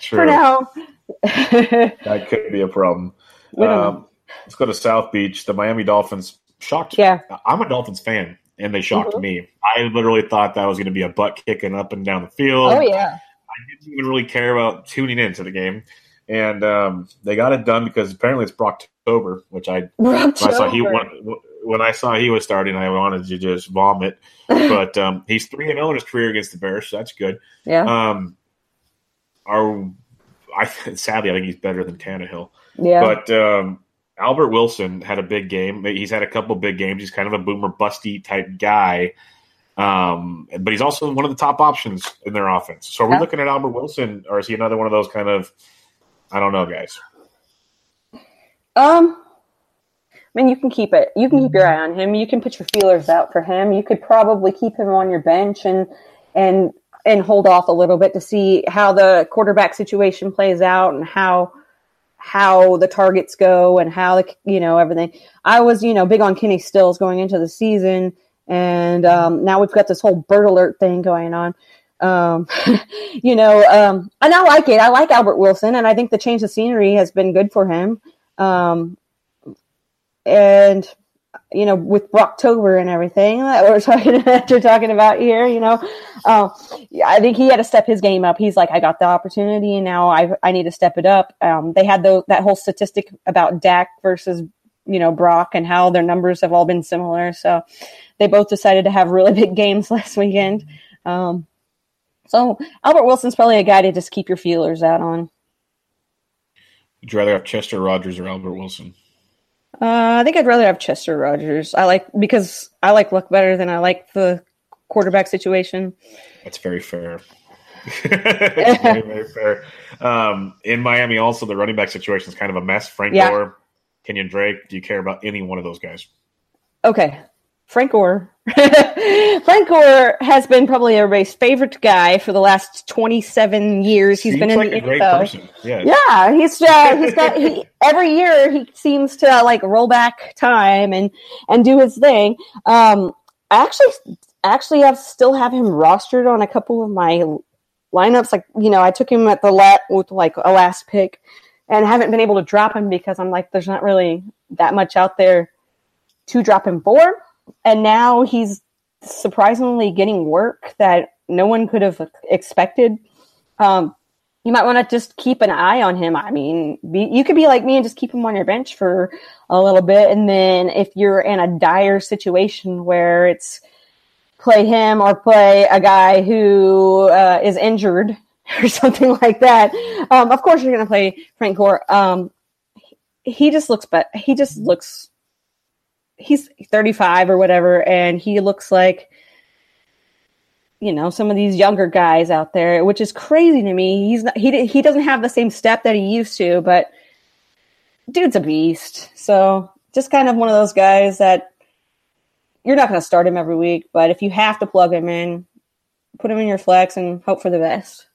Speaker 2: True.
Speaker 3: for now, [LAUGHS]
Speaker 2: that could be a problem. Um, let's go to South Beach. The Miami Dolphins shocked.
Speaker 3: Yeah.
Speaker 2: I'm a Dolphins fan, and they shocked
Speaker 3: Mhm.
Speaker 2: me. I literally thought that was going to be a butt kicking up and down the field.
Speaker 3: oh yeah,
Speaker 2: I didn't even really care about tuning into the game, and um, they got it done because apparently it's Brocktober, which I I saw he when, when I saw he was starting, I wanted to just vomit. [LAUGHS] But um, he's three and zero in his career against the Bears, so that's good.
Speaker 3: yeah,
Speaker 2: Um, are I sadly I think he's better than Tannehill.
Speaker 3: yeah.
Speaker 2: But um, Albert Wilson had a big game. He's had a couple big games. He's kind of a boomer busty type guy. Um, but he's also one of the top options in their offense. So are we
Speaker 3: Yeah.
Speaker 2: looking at Albert Wilson, or is he another one of those kind of I don't know, guys?
Speaker 3: Um, Mean, you can keep it. You can keep your eye on him. You can put your feelers out for him. You could probably keep him on your bench and and and hold off a little bit to see how the quarterback situation plays out and how how the targets go and how the you know everything. I was you know big on Kenny Stills going into the season, and um, now we've got this whole bird alert thing going on. Um, [LAUGHS] you know, um, and I like it. I like Albert Wilson, and I think the change of scenery has been good for him. Um, and you know, with Brocktober and everything that we're [LAUGHS] talking that you're talking about here, you know, uh, I think he had to step his game up. He's like, I got the opportunity, and now I I need to step it up. Um, they had the, that whole statistic about Dak versus you know Brock and how their numbers have all been similar. So they both decided to have really [LAUGHS] big games [LAUGHS] last weekend. Um, so Albert Wilson's probably a guy to just keep your feelers out on.
Speaker 2: Would you rather have Chester Rogers or Albert Wilson?
Speaker 3: Uh, I think I'd rather have Chester Rogers. I like because I like Luck better than I like the quarterback situation.
Speaker 2: That's very fair. [LAUGHS] That's very, very fair. Um, in Miami, also the running back situation is kind of a mess. Frank
Speaker 3: Yeah.
Speaker 2: Gore, Kenyon Drake. Do you care about any one of those guys?
Speaker 3: Okay, Frank Gore. [LAUGHS] Frank Gore has been probably everybody's favorite guy for the last 27 years. He's
Speaker 2: Seems
Speaker 3: been in
Speaker 2: like
Speaker 3: the
Speaker 2: a great person. Yeah.
Speaker 3: Yeah, he's uh, he's got he, [LAUGHS] every year he seems to uh, like roll back time and and do his thing. Um, I actually actually have still have him rostered on a couple of my lineups. Like you know, I took him at the lat with like a last pick, and haven't been able to drop him because I'm like, there's not really that much out there to drop him for. And now he's surprisingly getting work that no one could have expected. Um, you might want to just keep an eye on him. I mean, be, you could be like me and just keep him on your bench for a little bit. And then if you're in a dire situation where it's play him or play a guy who uh, is injured [LAUGHS] or something like that, um, of course you're going to play Frank Gore. Um, he just looks, but he just looks he's 35 or whatever, and he looks like you know some of these younger guys out there, which is crazy to me. He's not, he he doesn't have the same step that he used to, but dude's a beast. So just kind of one of those guys that you're not going to start him every week, but if you have to plug him in, put him in your flex and hope for the best.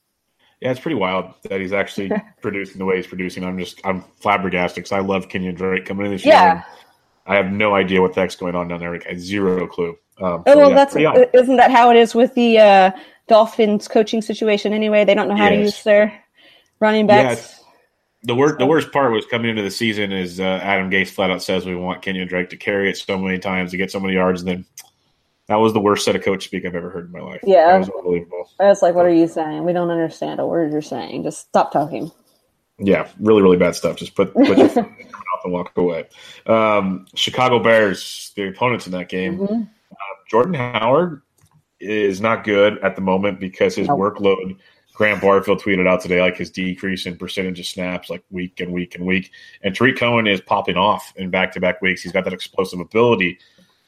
Speaker 2: Yeah, it's pretty wild that he's actually [LAUGHS] producing the way he's producing. I'm just I'm flabbergasted because I love Kenyon Drake coming in this year. I have no idea what the heck's going on down there. I have zero clue. Um,
Speaker 3: Oh
Speaker 2: so,
Speaker 3: well,
Speaker 2: yeah,
Speaker 3: that's isn't that how it is with the uh, Dolphins coaching situation anyway? They don't know how to use their running backs.
Speaker 2: The worst, the worst part was coming into the season is uh, Adam Gase flat out says we want Kenyon Drake to carry it so many times to get so many yards. And then that was the worst set of coach speak I've ever heard in my life.
Speaker 3: Yeah.
Speaker 2: that was unbelievable.
Speaker 3: I was like, "What are you saying? We don't understand a word you're saying. Just stop talking."
Speaker 2: Yeah, really, really bad stuff. Just put put your [LAUGHS] foot in your mouth and walk away. Um, Chicago Bears, the opponents in that game.
Speaker 3: Mhm.
Speaker 2: Jordan Howard is not good at the moment because his workload. Graham Barfield tweeted out today like his decrease in percentage of snaps, like week and week and week. And Tarik Cohen is popping off in back to back weeks. He's got that explosive ability.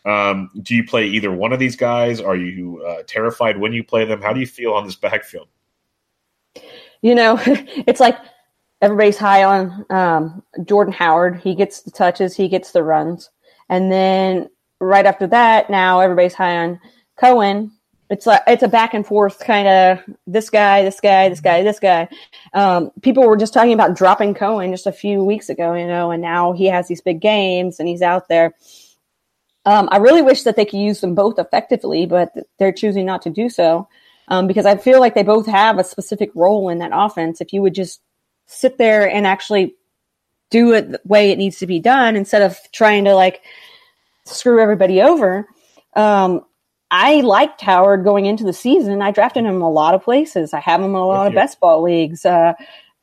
Speaker 2: Um, do you play either one of these guys? Are you uh, terrified when you play them? How do you feel on this backfield?
Speaker 3: You know, [LAUGHS] it's like everybody's high on um, Jordan Howard. He gets the touches, he gets the runs, and then right after that, now everybody's high on Cohen. It's like it's a back and forth kind of this guy, this guy, this guy, this guy. Um, people were just talking about dropping Cohen just a few weeks ago, you know, and now he has these big games and he's out there. Um, I really wish that they could use them both effectively, but they're choosing not to do so um, because I feel like they both have a specific role in that offense. If you would just sit there and actually do it the way it needs to be done instead of trying to like screw everybody over. Um, I liked Howard going into the season. I drafted him a lot of places. I have him in a lot of
Speaker 2: you.
Speaker 3: best ball leagues. Uh,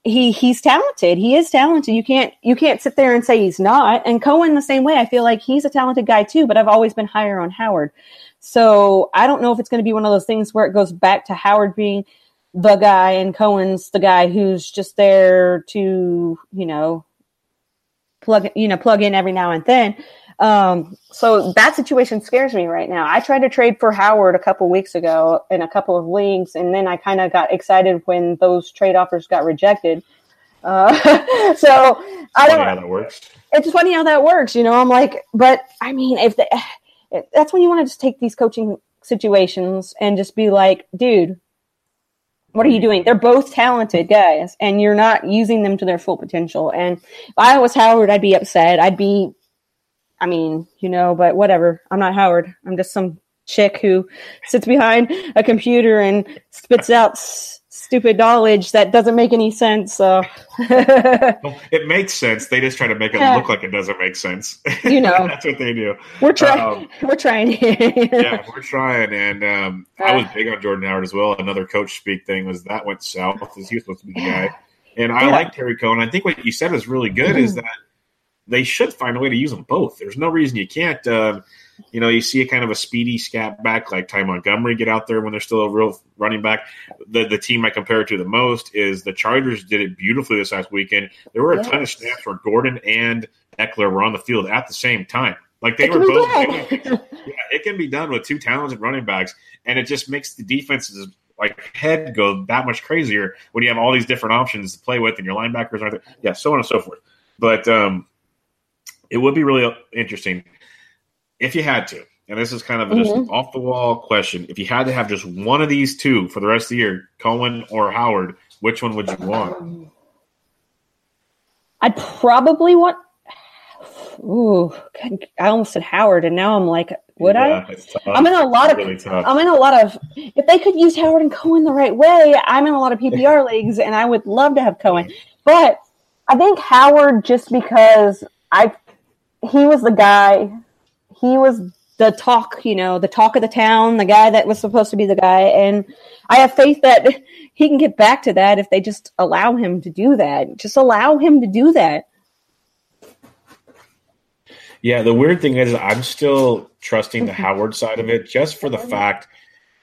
Speaker 3: he he's talented. He is talented. You can't you can't sit there and say he's not. And Cohen the same way. I feel like he's a talented guy too. But I've always been higher on Howard. So I don't know if it's going to be one of those things where it goes back to Howard being the guy and Cohen's the guy who's just there to you know plug you know plug in every now and then. Um, so that situation scares me right now. I tried to trade for Howard a couple weeks ago in a couple of leagues, and then I kind of got excited when those trade offers got rejected. Uh, [LAUGHS] so I don't.
Speaker 2: how that works.
Speaker 3: It's funny how that works, you know. I'm like, but I mean, if the, [SIGHS] that's when you want to just take these coaching situations and just be like, dude, what are you doing? They're both talented guys, and you're not using them to their full potential. And if I was Howard, I'd be upset. I'd be, I mean, you know, but whatever. I'm not Howard. I'm just some chick who sits behind a computer and spits out stupid knowledge that doesn't make any sense. So, [LAUGHS]
Speaker 2: Well, it makes sense. They just try to make it
Speaker 3: Yeah.
Speaker 2: look like it doesn't make sense.
Speaker 3: You know. [LAUGHS]
Speaker 2: that's what they do.
Speaker 3: we're trying.
Speaker 2: Um, [LAUGHS]
Speaker 3: we're trying.
Speaker 2: yeah, we're trying, and um, I was
Speaker 3: Uh.
Speaker 2: big on Jordan Howard as well. Another coach speak thing was that went south. Is he was supposed to be the guy? And I
Speaker 3: Yeah.
Speaker 2: like Tarik Cohen. I think what you said is really good. Is that they should find a way to use them both. There's no reason you can't. Um, you know, you see a kind of a speedy scat back like Ty Montgomery get out there when they're still a real running back. The the team I compare it to the most is the Chargers did it beautifully this last weekend. There were a ton of snaps where Gordon and Ekeler were on the field at the same time. Like they
Speaker 3: It
Speaker 2: were both. they were- yeah, it can be done with two talented running backs, and it just makes the defenses like head go that much crazier when you have all these different options to play with, and your linebackers aren't there. Yeah, so on and so forth. But um, it would be really interesting if you had to. And this is kind of just
Speaker 3: Mhm.
Speaker 2: off the wall question. If you had to have just one of these two for the rest of the year, Cohen or Howard, which one would you want?
Speaker 3: I'd probably want. Ooh, I almost said Howard, and now I'm like, would
Speaker 2: Yeah,
Speaker 3: I?
Speaker 2: It's
Speaker 3: I'm in a lot of.
Speaker 2: really.
Speaker 3: I'm in a lot of. If they could use Howard and Cohen the right way, I'm in a lot of PPR [LAUGHS] leagues, and I would love to have Cohen. But I think Howard, just because I, he was the guy. He was the talk, you know, the talk of the town, the guy that was supposed to be the guy, and I have faith that [LAUGHS] he can get back to that if they just allow him to do that. Just allow him to do that.
Speaker 2: Yeah, the weird thing is I'm still trusting the mm-hmm. Howard side of it just for the mm-hmm. fact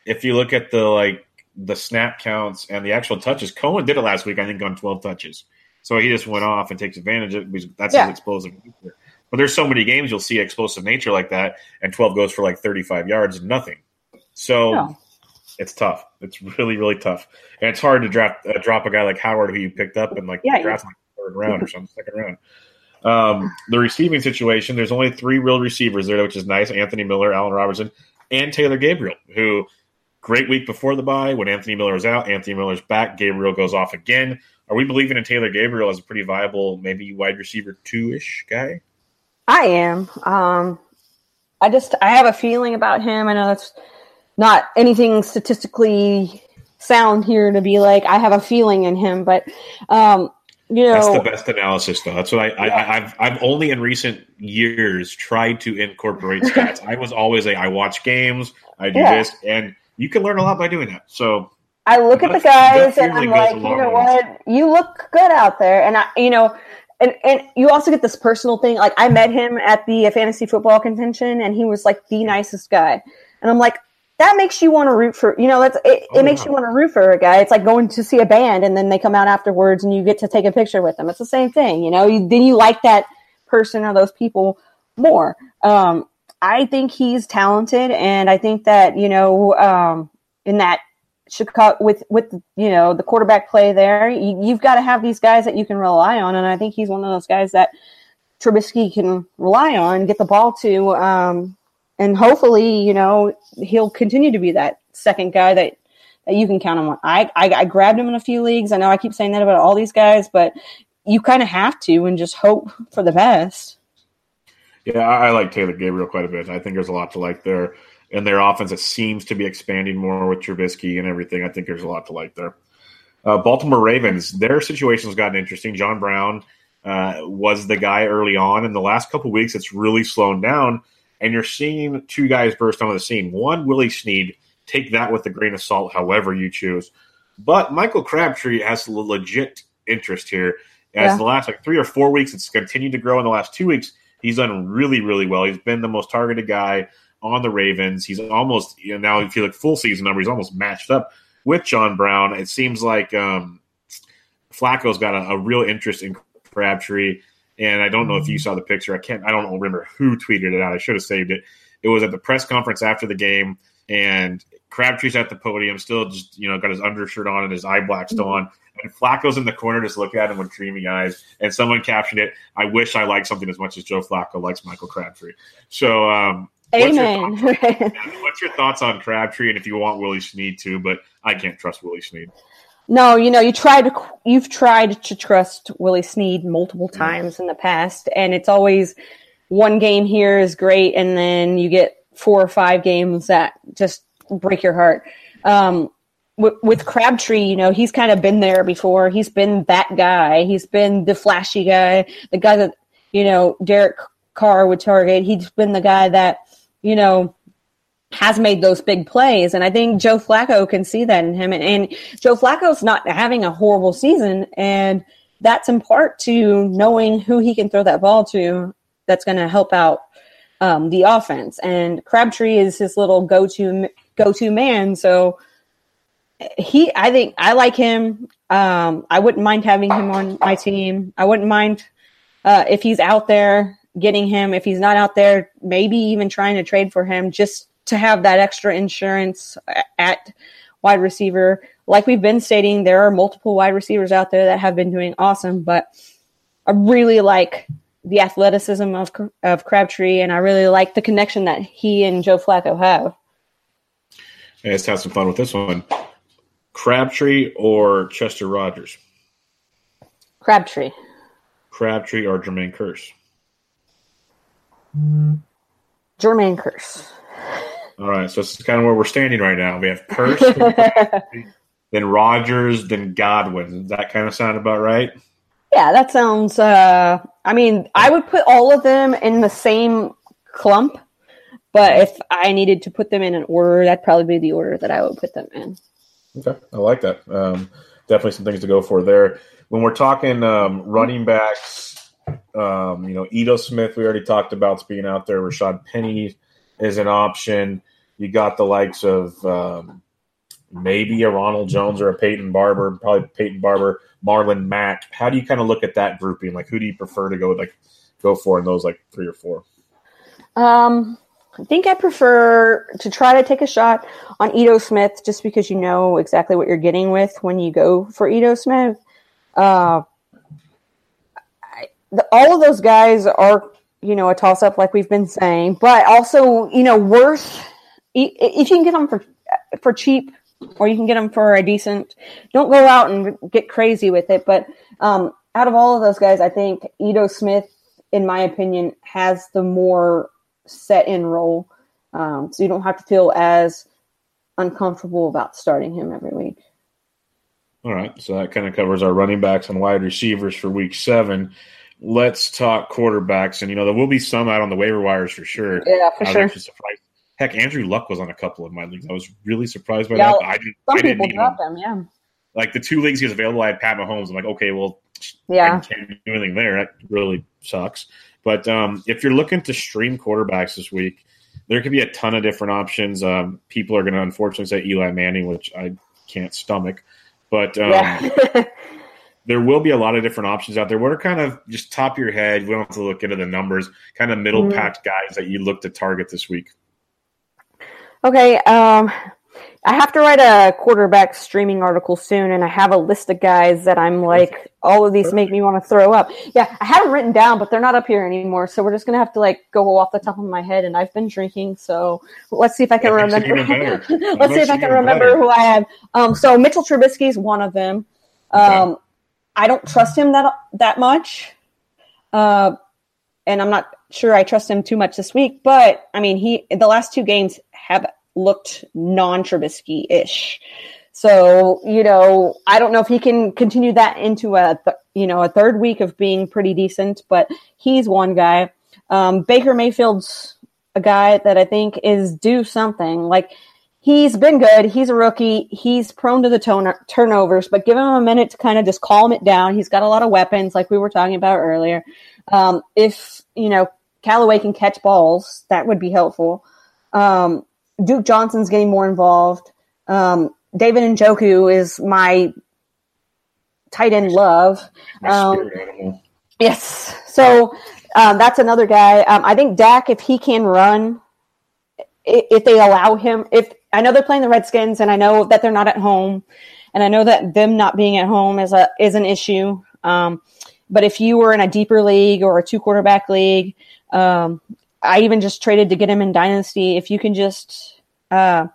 Speaker 2: if you look at the like the snap counts and the actual touches, Cohen did it last week, I think, on 12 touches. So he just went off and takes advantage of it that's
Speaker 3: Yeah.
Speaker 2: his explosive nature. But there's so many games you'll see explosive nature like that, and 12 goes for like 35 yards and nothing. So yeah. it's tough. It's really, really tough. And it's hard to draft, uh, drop a guy like Howard who you picked up in like yeah, draft like third round or something, second round. Um, the receiving situation, there's only three real receivers there, which is nice. Anthony Miller, Allen Robinson, and Taylor Gabriel, who great week before the bye. When Anthony Miller is out, Anthony Miller's back. Gabriel goes off again. Are we believing in Taylor Gabriel as a pretty viable, maybe wide receiver two ish guy?
Speaker 3: I am. Um, I just I have a feeling about him. I know that's not anything statistically sound here to be like I have a feeling in him, but um, you know,
Speaker 2: that's the best analysis, though. That's what I, yeah. I, I've I've only in recent years tried to incorporate [LAUGHS] stats. I was always a I watch games, I do yeah. this, and you can learn a lot by doing that. So
Speaker 3: I look at the guys and I'm like, you know what, you look good out there, and I, you know. And, and you also get this personal thing. Like I met him at the fantasy football convention, and he was like the nicest guy. And I'm like, that makes you want to root for you know that's it, oh, it makes you want to root for a guy it's like going to see a band and then they come out afterwards and you get to take a picture with them it's the same thing you know you, then you like that person or those people more um, i think he's talented and i think that you know um, in that Chicago with with you know the quarterback play there you, you've got to have these guys that you can rely on and i think he's one of those guys that Trubisky can rely on, get the ball to, um, and hopefully, you know, he'll continue to be that second guy that, that you can count on. I, I, I grabbed him in a few leagues. I know I keep saying that about all these guys, but you kind of have to and just hope for the best.
Speaker 2: Yeah, I like Taylor Gabriel quite a bit. I think there's a lot to like there. And their offense it seems to be expanding more with Trubisky and everything. I think there's a lot to like there. Uh, Baltimore Ravens, their situation's gotten interesting. John Brown uh, was the guy early on. In the last couple weeks, it's really slowed down and you're seeing two guys burst onto the scene. One, Willie Snead. Take that with a grain of salt, however you choose. But Michael Crabtree has a legit interest here. As yeah. the last like three or four weeks, it's continued to grow. In the last two weeks, he's done really, really well. He's been the most targeted guy on the Ravens. He's almost you know, now if you look full season number, he's almost matched up with John Brown. It seems like um, Flacco's got a, a real interest in Crabtree. And I don't know if you mm-hmm. saw the picture. I can't. I don't remember who tweeted it out. I should have saved it. It was at the press conference after the game, and Crabtree's at the podium, still just you know got his undershirt on and his eye black still on. And Flacco's in the corner just looking at him with dreamy eyes. And someone captioned it, "I wish I liked something as much as Joe Flacco likes Michael Crabtree." So, um,
Speaker 3: Amen.
Speaker 2: What's your, [LAUGHS] what's your, thoughts on Crabtree? And if you want Willie Snead too, but I can't trust Willie Snead.
Speaker 3: No, you know, you tried to, you've tried to trust Willie Snead multiple times in the past, and it's always one game here is great, and then you get four or five games that just break your heart. Um, with, with Crabtree, you know, he's kind of been there before. He's been that guy. He's been the flashy guy, the guy that, you know, Derek Carr would target. He's been the guy that, you know, has made those big plays. And I think Joe Flacco can see that in him. And, and Joe Flacco's not having a horrible season. And that's in part to knowing who he can throw that ball to that's going to help out um, the offense. And Crabtree is his little go to go to man. So he, I think I like him. Um, I wouldn't mind having him on my team. I wouldn't mind uh, if he's out there getting him. If he's not out there, maybe even trying to trade for him just to have that extra insurance at wide receiver. Like we've been stating, there are multiple wide receivers out there that have been doing awesome, but I really like the athleticism of of Crabtree, and I really like the connection that he and Joe Flacco have.
Speaker 2: Let's have some fun with this one. Crabtree or Chester Rogers?
Speaker 3: Crabtree.
Speaker 2: Crabtree or Jermaine Kearse?
Speaker 3: Jermaine Kearse.
Speaker 2: All right, so this is kind of where we're standing right now. We have Kearse, [LAUGHS] [LAUGHS] then Rogers, then Godwin. Does that kind of sound about right?
Speaker 3: Yeah, that sounds. Uh, I mean, I would put all of them in the same clump, but if I needed to put them in an order, that'd probably be the order that I would put them in.
Speaker 2: Okay, I like that. Um, definitely some things to go for there. When we're talking um, running backs, um, you know, Ito Smith, we already talked about being out there. Rashaad Penny is an option. You got the likes of um, maybe a Ronald Jones or a Peyton Barber, probably Peyton Barber, Marlon Mack. How do you kind of look at that grouping? Like, who do you prefer to go? Like, go for in those like three or four?
Speaker 3: Um, I think I prefer to try to take a shot on Ito Smith just because you know exactly what you're getting with when you go for Ito Smith. Uh, the, all of those guys are, you know, a toss up, like we've been saying, but also, you know, worth if you can get them for for cheap or you can get them for a decent. Don't go out and get crazy with it, but um, out of all of those guys, I think Ito Smith, in my opinion, has the more set in role. Um, so you don't have to feel as uncomfortable about starting him every week.
Speaker 2: All right. So that kind of covers our running backs and wide receivers for week seven. Let's talk quarterbacks. And, you know, there will be some out on the waiver wires for sure.
Speaker 3: Yeah, for sure.
Speaker 2: Heck, Andrew Luck was on a couple of my leagues. I was really surprised by
Speaker 3: Yeah,
Speaker 2: that. I didn't,
Speaker 3: Some
Speaker 2: I didn't
Speaker 3: people drop
Speaker 2: him.
Speaker 3: them, yeah.
Speaker 2: Like the two leagues he was available, I had Pat Mahomes. I'm like, okay, well,
Speaker 3: Yeah.
Speaker 2: I can't do anything there. That really sucks. But um, if you're looking to stream quarterbacks this week, there could be a ton of different options. Um, people are going to unfortunately say Eli Manning, which I can't stomach. But um,
Speaker 3: yeah. [LAUGHS]
Speaker 2: there will be a lot of different options out there. What are kind of just top of your head? We don't have to look into the numbers. Kind of middle
Speaker 3: Mhm.
Speaker 2: packed guys that you look to target this week.
Speaker 3: Okay, um, I have to write a quarterback streaming article soon, and I have a list of guys that I'm like, all of these make me want to throw up. Yeah, I have them written down, but they're not up here anymore, so we're just gonna have to like go off the top of my head. And I've been drinking, so let's see if I can
Speaker 2: That
Speaker 3: remember.
Speaker 2: even better. [LAUGHS] That
Speaker 3: let's see if I can remember
Speaker 2: better.
Speaker 3: who I have. Um, so Mitchell Trubisky is one of them. Um, I don't trust him that that much, uh, and I'm not sure I trust him too much this week. But I mean, he the last two games have looked non Trubisky ish. So you know, I don't know if he can continue that into a th- you know a third week of being pretty decent. But he's one guy. Um, Baker Mayfield's a guy that I think is do something. Like he's been good. He's a rookie. He's prone to the ton- turnovers, but give him a minute to kind of just calm it down. He's got a lot of weapons, like we were talking about earlier. Um, if you know Callaway can catch balls, that would be helpful. Um, Duke Johnson's getting more involved. Um, David Njoku is my tight end love. Um. Yes. So um, that's another guy. Um, I think Dak, if he can run, if they allow him, if I know they're playing the Redskins, and I know that they're not at home, and I know that them not being at home is a is an issue. Um, but if you were in a deeper league or a two quarterback league, um, I even just traded to get him in Dynasty. If you can just uh,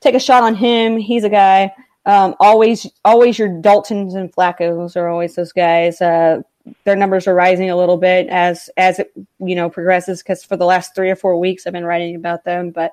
Speaker 3: take a shot on him, he's a guy. Um, always, always your Daltons and Flaccos are always those guys. Uh, their numbers are rising a little bit as as it you know progresses because for the last three or four weeks I've been writing about them. But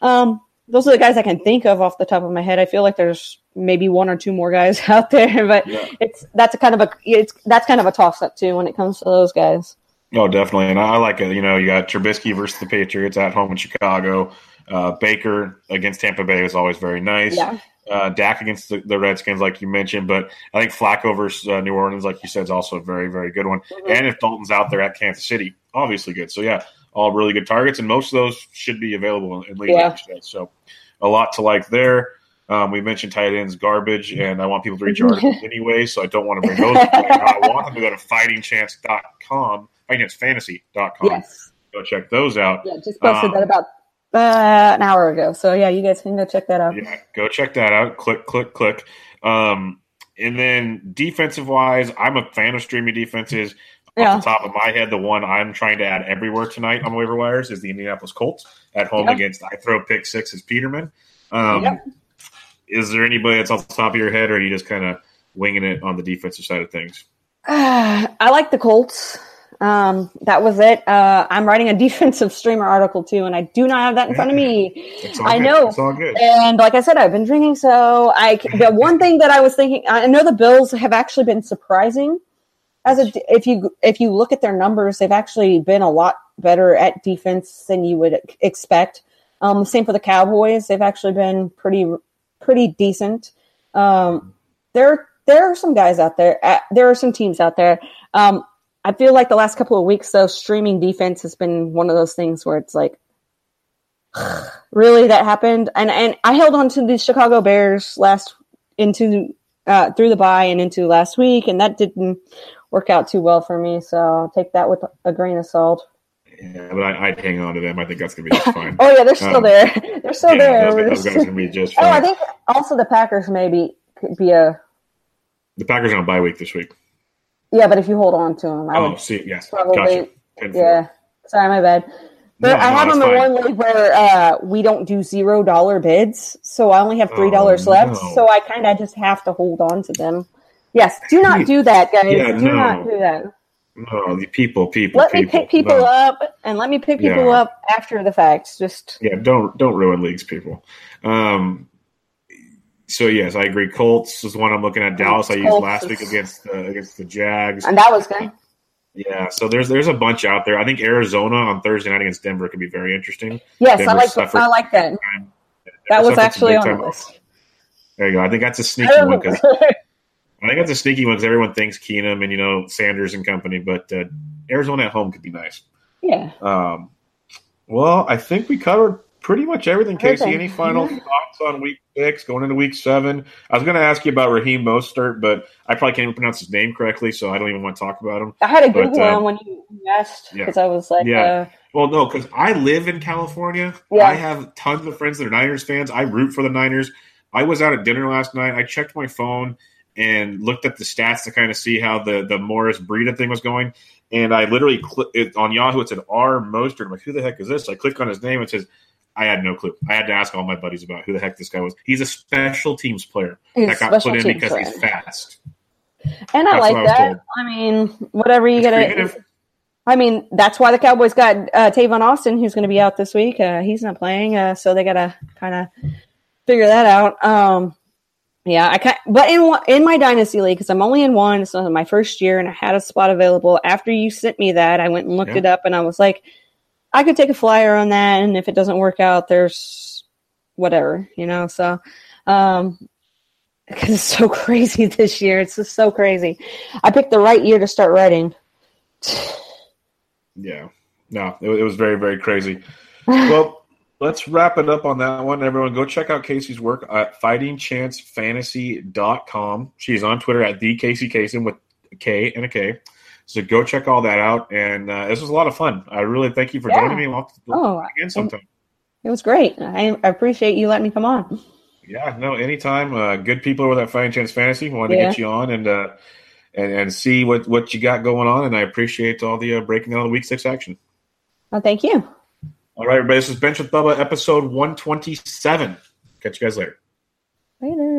Speaker 3: um, those are the guys I can think of off the top of my head. I feel like there's maybe one or two more guys [LAUGHS] out there, but
Speaker 2: Yeah.
Speaker 3: it's that's a kind of a it's that's kind of a toss up too when it comes to those guys.
Speaker 2: Oh, definitely. And I like it. You know, you got Trubisky versus the Patriots at home in Chicago. Uh, Baker against Tampa Bay is always very nice.
Speaker 3: Yeah.
Speaker 2: Uh, Dak against the, the Redskins, like you mentioned. But I think Flacco versus uh, New Orleans, like you said, is also a very, very good one.
Speaker 3: Mhm.
Speaker 2: And if Dalton's out there at Kansas City, obviously good. So, yeah, all really good targets. And most of those should be available in, league
Speaker 3: Yeah.
Speaker 2: you. So, a lot to like there. Um, we mentioned tight ends garbage, and I want people to your articles [LAUGHS] anyway, so I don't want to bring those up. I want them to go to fightingchance.com, fightingchancefantasy.com.
Speaker 3: Yes.
Speaker 2: Go check those out.
Speaker 3: Yeah. Just posted
Speaker 2: Um,
Speaker 3: that about uh, an hour ago. So yeah, you guys can go check that out.
Speaker 2: Yeah, go check that out. Click, click, click. Um, and then defensive wise, I'm a fan of streaming defenses.
Speaker 3: Yeah.
Speaker 2: Off the top of my head, the one I'm trying to add everywhere tonight on waiver wires is the Indianapolis Colts at home
Speaker 3: Yeah.
Speaker 2: against I throw pick six as Peterman. Um,
Speaker 3: Yep.
Speaker 2: Is there anybody that's off the top of your head, or are you just kind of winging it on the defensive side of things? [SIGHS]
Speaker 3: I like the Colts. Um, that was it. Uh, I'm writing a [LAUGHS] defensive streamer article too, and I do not have that in front of me. I
Speaker 2: good.
Speaker 3: know.
Speaker 2: It's all good.
Speaker 3: And like I said, I've been drinking, so I the [LAUGHS] one thing that I was thinking, I know the Bills have actually been surprising. As a, if you if you look at their numbers, they've actually been a lot better at defense than you would expect. Um, same for the Cowboys; they've actually been pretty pretty decent. Um, there there are some guys out there. Uh, there are some teams out there. Um, I feel like the last couple of weeks, though, streaming defense has been one of those things where it's like, [SIGHS] really, that happened. And and I held on to the Chicago Bears last into uh, through the bye and into last week, and that didn't work out too well for me. So I'll take that with a grain of salt.
Speaker 2: Yeah, but I, would hang on to them. I think that's going to be just [LAUGHS] fine.
Speaker 3: oh yeah, they're still um, there. [LAUGHS] They're still yeah,
Speaker 2: there. Those, those guys to be just fine. [LAUGHS]
Speaker 3: Oh, I think also the Packers maybe could be a.
Speaker 2: The Packers are on bye week this week.
Speaker 3: Yeah, but if you hold on to them, I
Speaker 2: oh,
Speaker 3: would
Speaker 2: see, yes,
Speaker 3: probably. Gotcha. Yeah, sorry, my bad. But no, I have them in one league where uh, we don't do zero dollar bids, so I only have three dollars oh, left. No. So I kind of just have to hold on to them. Yes, do not do that, guys. Yeah, do no. not do that.
Speaker 2: No, the people, people.
Speaker 3: Let
Speaker 2: people.
Speaker 3: me pick people no. up, and let me pick people yeah. up after the fact. Just
Speaker 2: yeah, don't don't ruin leagues, people. Um, so yes, I agree. Colts is one I'm looking at. Dallas I used last week against the, against the Jags,
Speaker 3: and that was good.
Speaker 2: Yeah, so there's there's a bunch out there. I think Arizona on Thursday night against Denver could be very interesting.
Speaker 3: Yes, Denver I like I like that. That was actually on the list.
Speaker 2: There you go. I think that's a sneaky one because [LAUGHS] I think that's a sneaky one because everyone thinks Keenum and you know Sanders and company, but uh, Arizona at home could be nice.
Speaker 3: Yeah.
Speaker 2: Um, well, I think we covered pretty much everything. Casey, any final thoughts on week six going into week seven? I was going to ask you about Raheem Mostert, but I probably can't even pronounce his name correctly, so I don't even want to talk about him.
Speaker 3: I had to Google um, when you asked because yeah. I was like,
Speaker 2: yeah.
Speaker 3: Uh,
Speaker 2: well, no, because I live in California. Yeah. I have tons of friends that are Niners fans. I root for the Niners. I was out at dinner last night. I checked my phone and looked at the stats to kind of see how the the Morris Breida thing was going. And I literally cl- it, on Yahoo it said R Mostert. I'm like, who the heck is this? I click on his name. It says I had no clue. I had to ask all my buddies about who the heck this guy was. He's a special teams player
Speaker 3: he's
Speaker 2: that got put in because player. he's fast.
Speaker 3: And I like I that. I mean, whatever you get it. I mean, that's why the Cowboys got uh, Tavon Austin, who's going to be out this week. Uh, he's not playing, uh, so they got to kind of figure that out. Um, yeah, I can but in in my dynasty league because I'm only in one. It's my first year, and I had a spot available. After you sent me that, I went and looked yeah. it up, and I was like, I could take a flyer on that, and if it doesn't work out, there's whatever, you know. So, um, because it's so [LAUGHS] crazy this year, it's just so crazy. I picked the right year to start writing. [SIGHS]
Speaker 2: yeah, no, it, it was very very crazy. [SIGHS] well, let's wrap it up on that one. Everyone, go check out Casey's work at fightingchancefantasy.com. She's on Twitter at the Casey Kasem with a K and a K. So go check all that out. And uh, this was a lot of fun. I really thank you for yeah. joining me. We'll
Speaker 3: oh, again sometime. It was great. I, appreciate you letting me come on.
Speaker 2: Yeah, no, anytime. Uh, good people over at Fighting Chance Fantasy wanted yeah. to get you on and uh, and and see what what you got going on. And I appreciate all the uh, breaking down the week six action.
Speaker 3: Well, thank you.
Speaker 2: All right, everybody. This is Bench with Bubba, episode one twenty seven. Catch you guys later.
Speaker 3: Later.